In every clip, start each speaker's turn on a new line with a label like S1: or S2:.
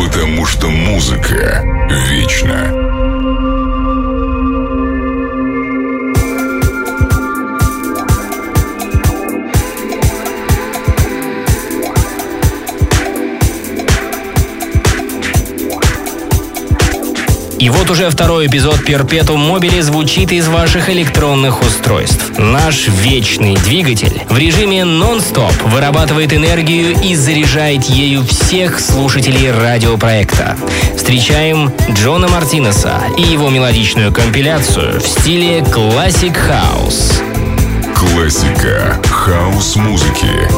S1: потому что музыка вечна.
S2: И вот уже второй эпизод Перпетум Мобили звучит из ваших электронных устройств. Наш вечный двигатель в режиме нон-стоп вырабатывает энергию и заряжает ею всех слушателей радиопроекта. Встречаем Джона Мартинеса и его мелодичную компиляцию в стиле Classic House.
S1: Классика хаос-музыки.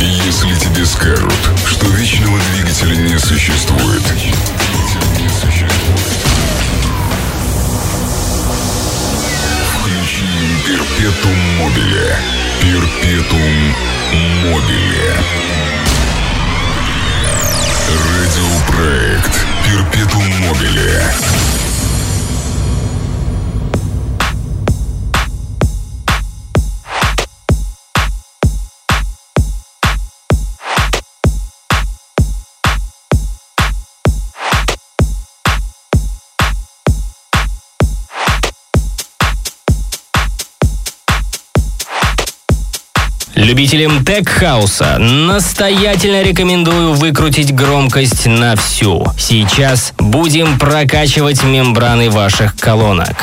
S1: Если тебе скажут, что вечного двигателя не существует, включи Перпетум Мобиле. Перпетум Мобиле. Радиопроект Перпетум Мобиле.
S2: Любителям тек-хауса настоятельно рекомендую выкрутить громкость на всю. Сейчас будем прокачивать мембраны ваших колонок.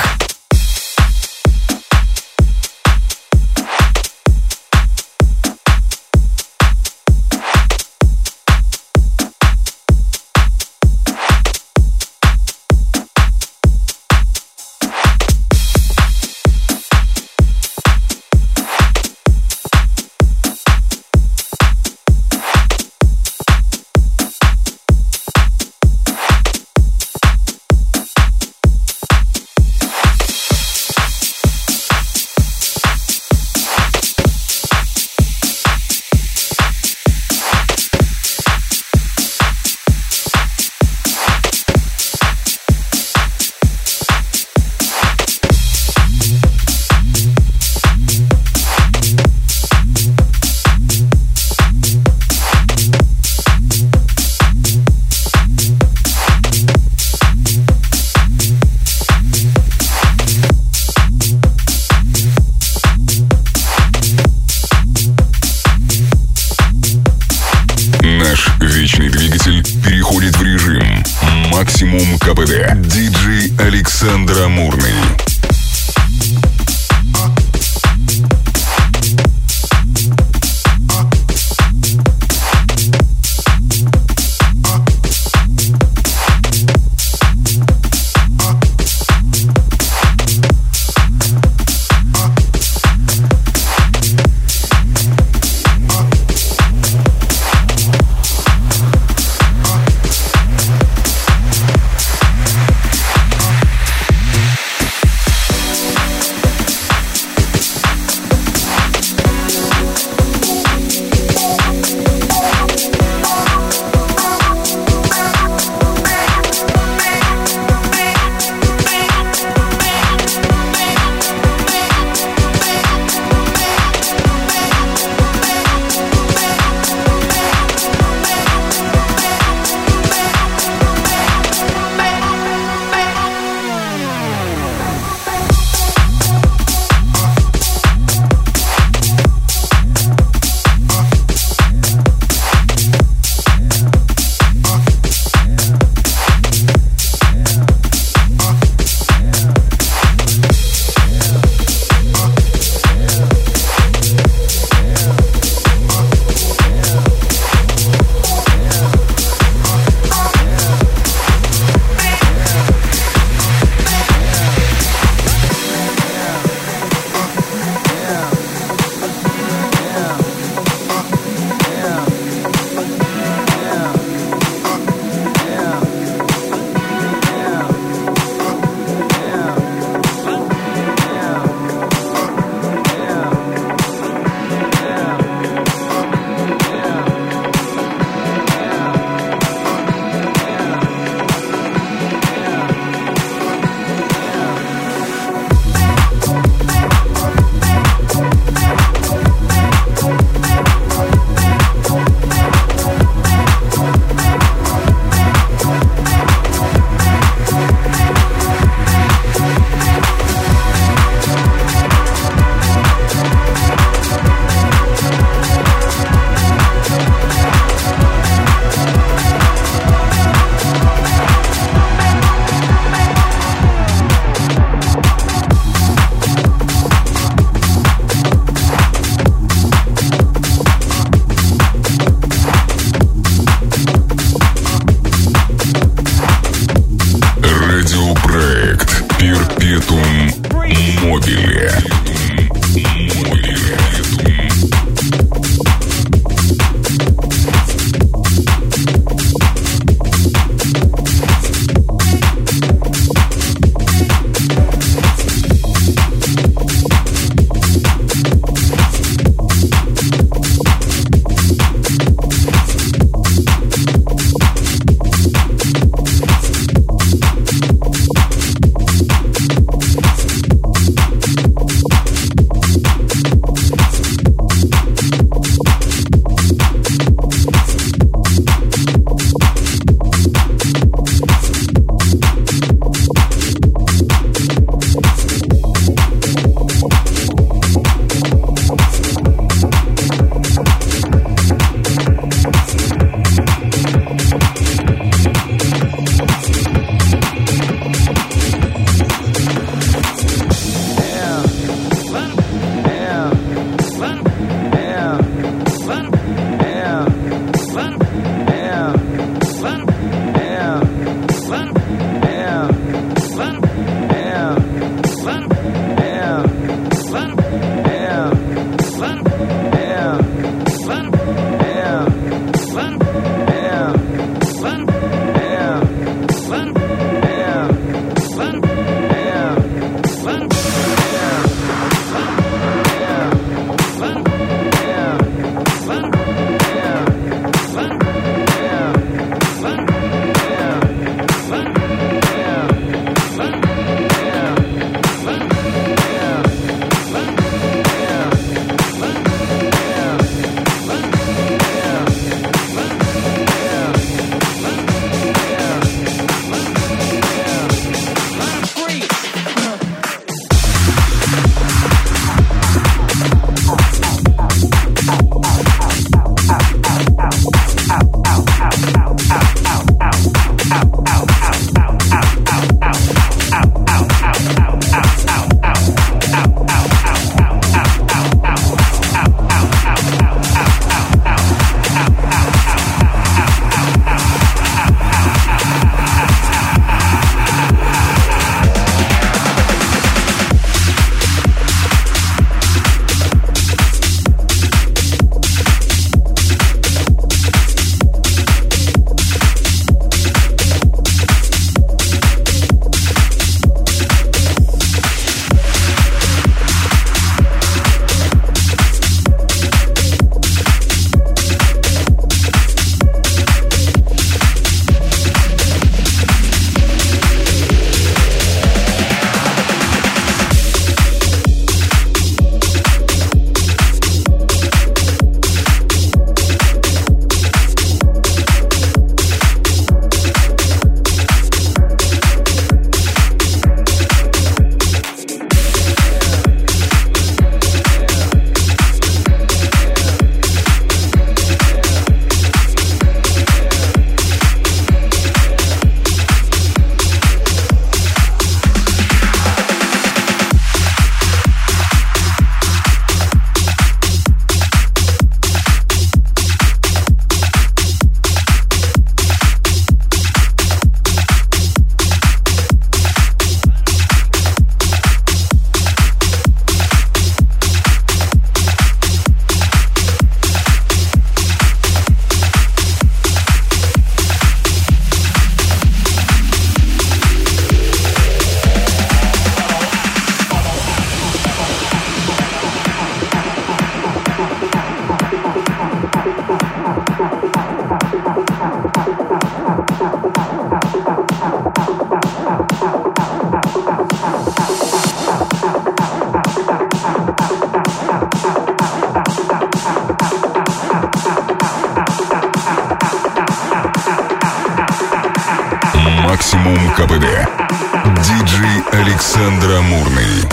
S1: Диджей Александр Амурный.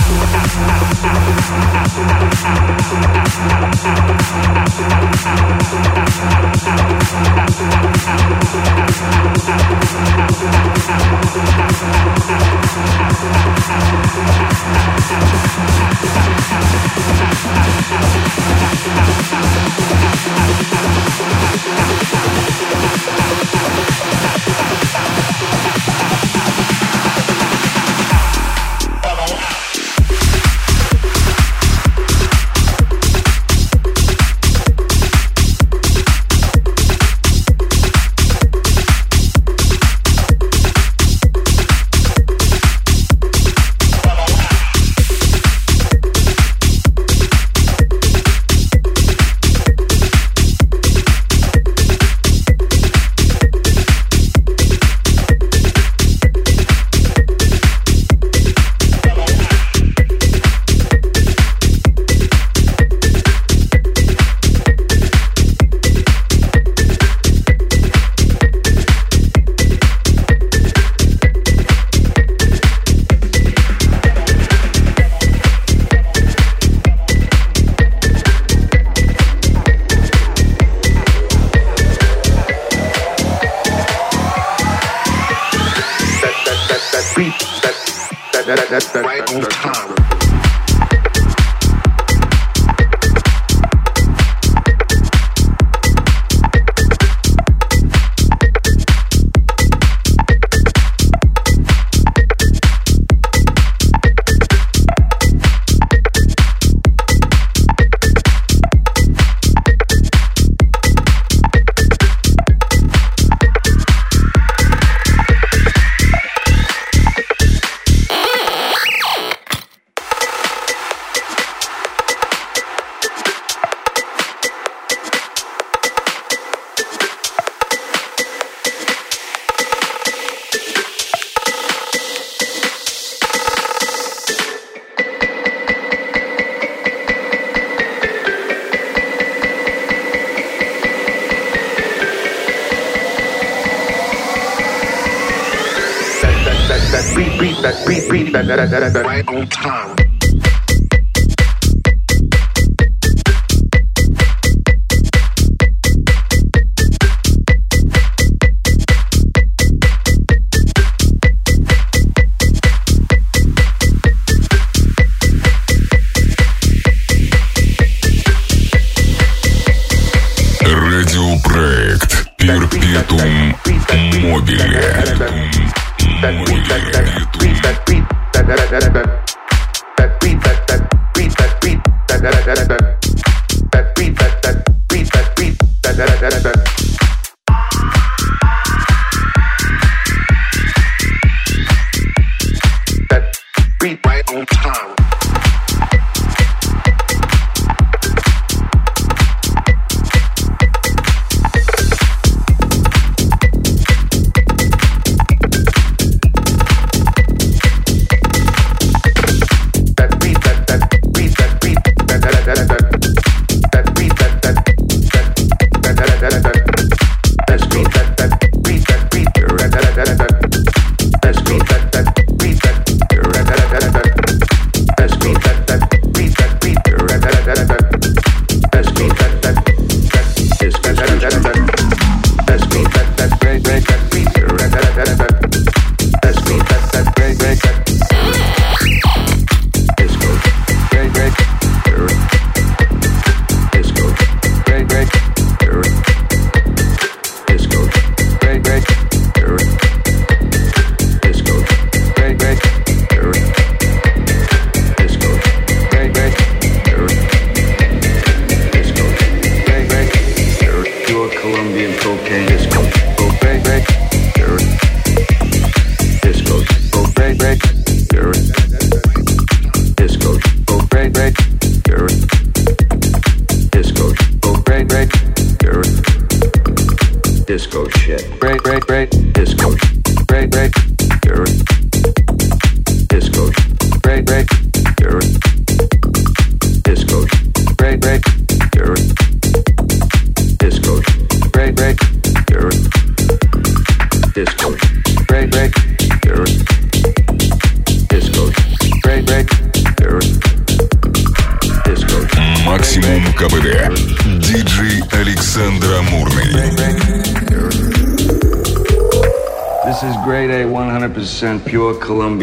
S1: right on
S3: time.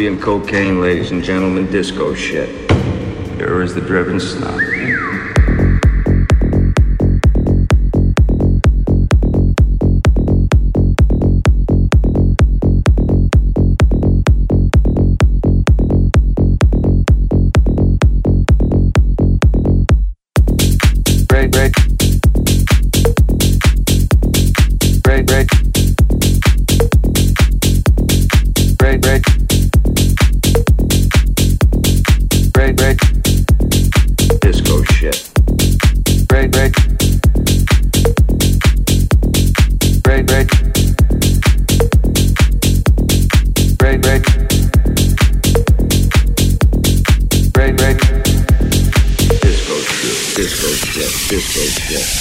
S3: Colombian cocaine, ladies and gentlemen, disco shit. Here is the driven snob. Break. Break, break. Break,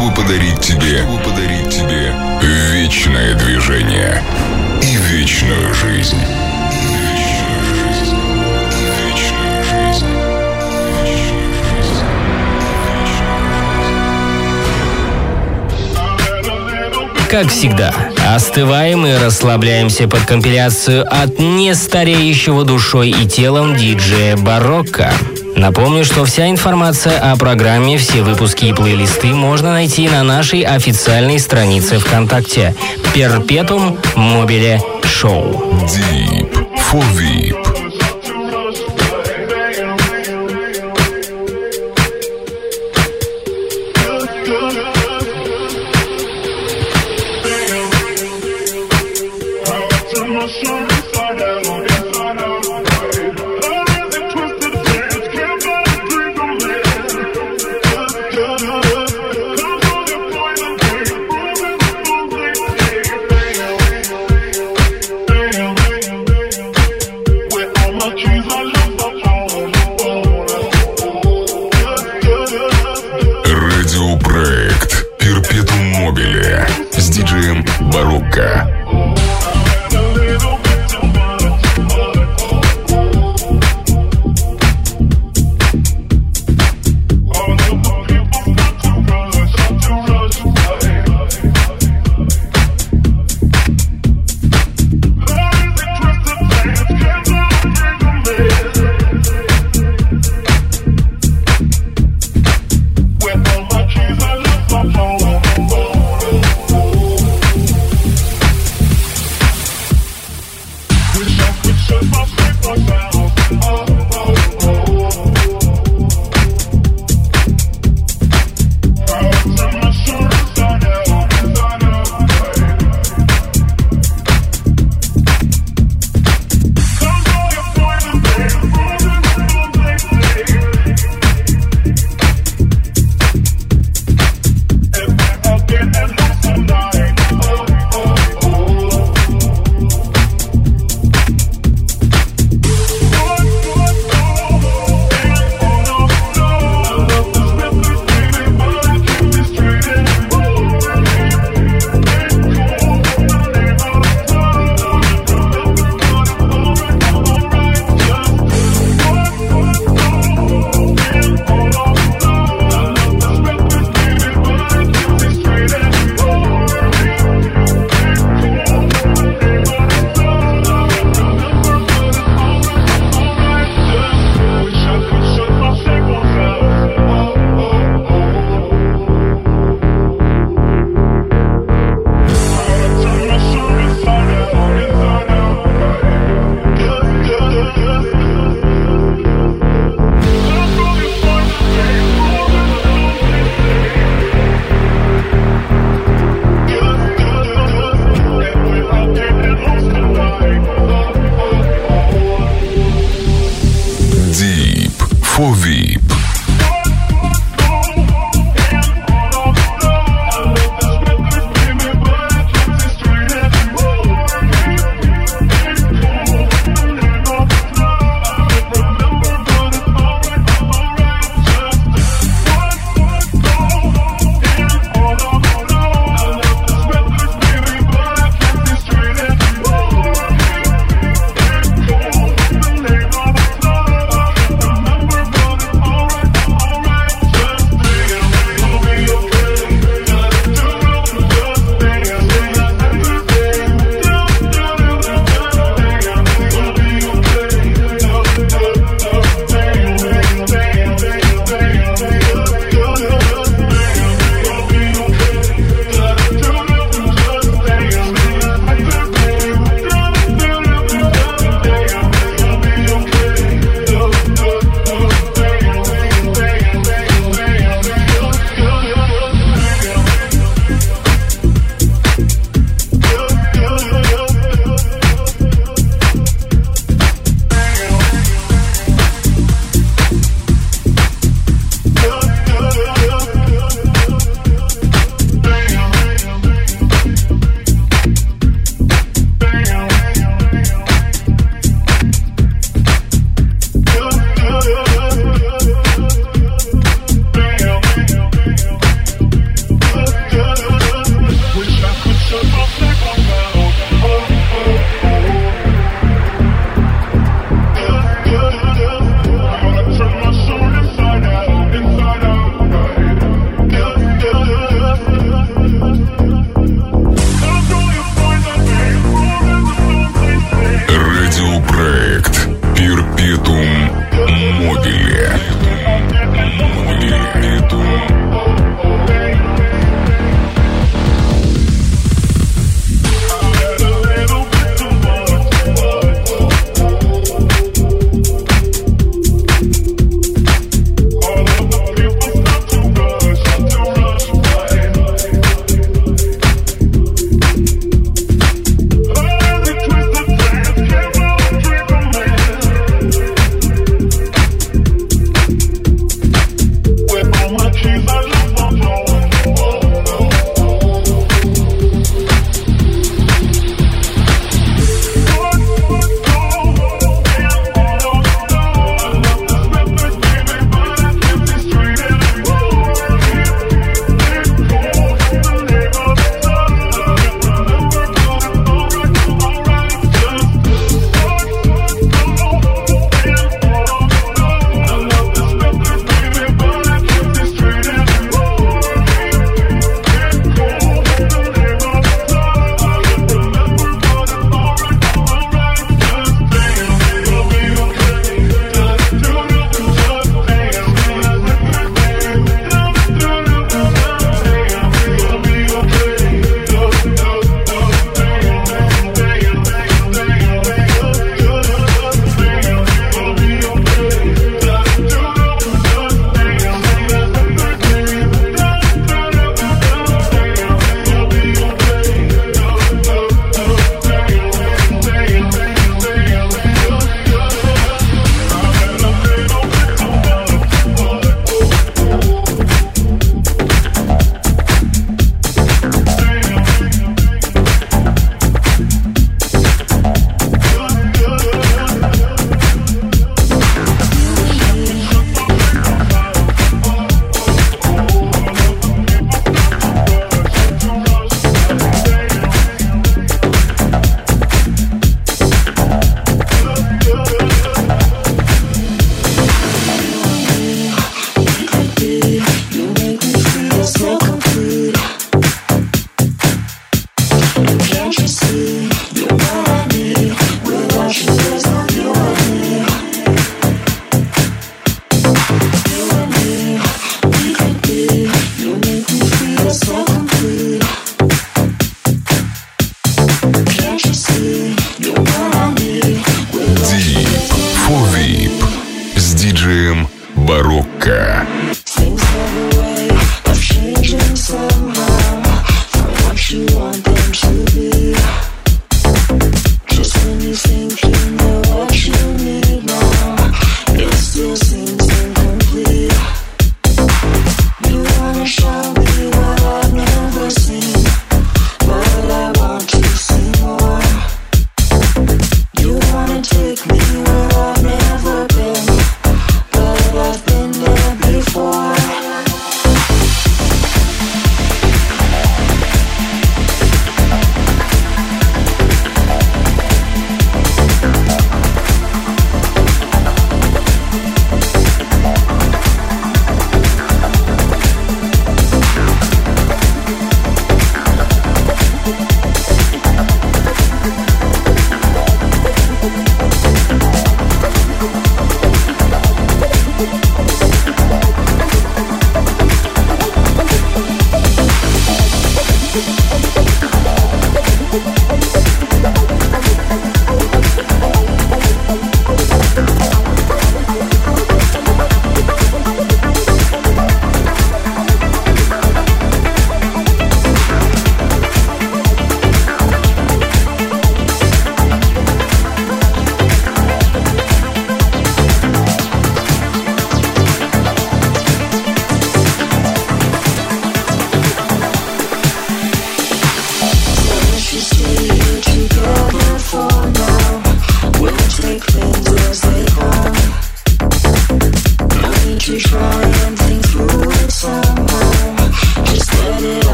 S1: Чтобы подарить тебе, чтобы подарить тебе вечное движение и вечную жизнь.
S2: Как всегда, остываем и расслабляемся под компиляцию от нестареющего душой и телом диджея Барокко. Напомню, что вся информация о программе, все выпуски и плейлисты можно найти на нашей официальной странице ВКонтакте Перпетум Мобиле Шоу.
S1: Deep for VIP.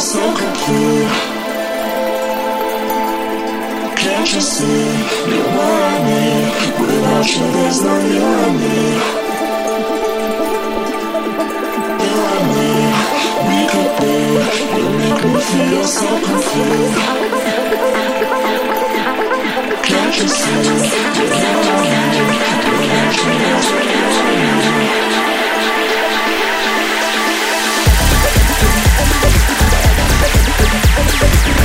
S1: so complete. Can't you see you're
S4: what
S5: I
S6: need? Without you, there's no you and me. You and me, we could be. You make me feel so complete. Can't you see you're what I need? Without you, there's no
S7: you and me. Let's go.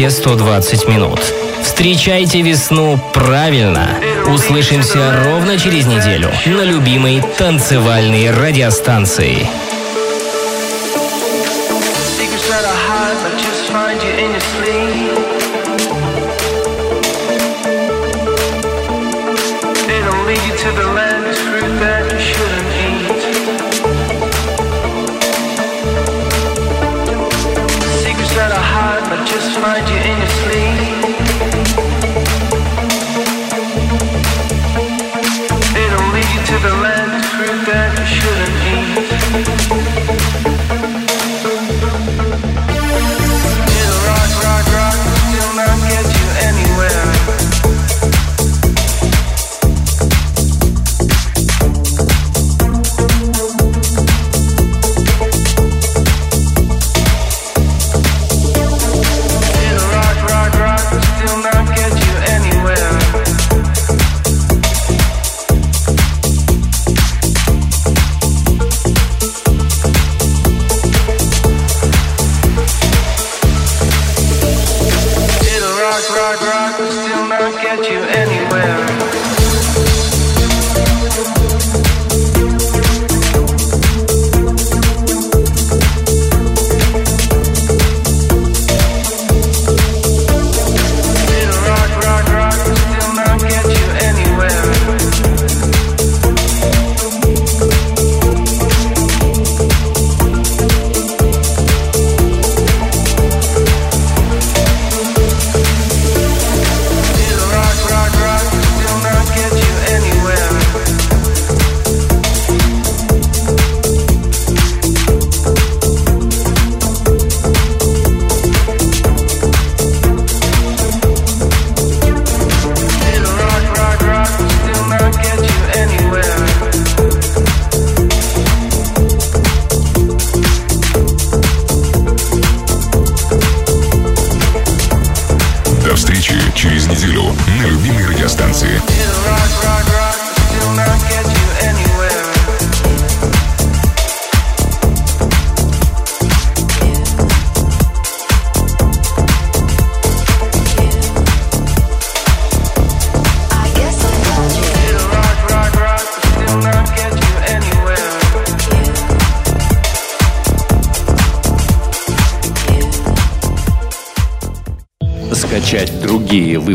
S7: выпуске 120 минут. Встречайте весну правильно. Услышимся ровно через неделю на любимой танцевальной радиостанции.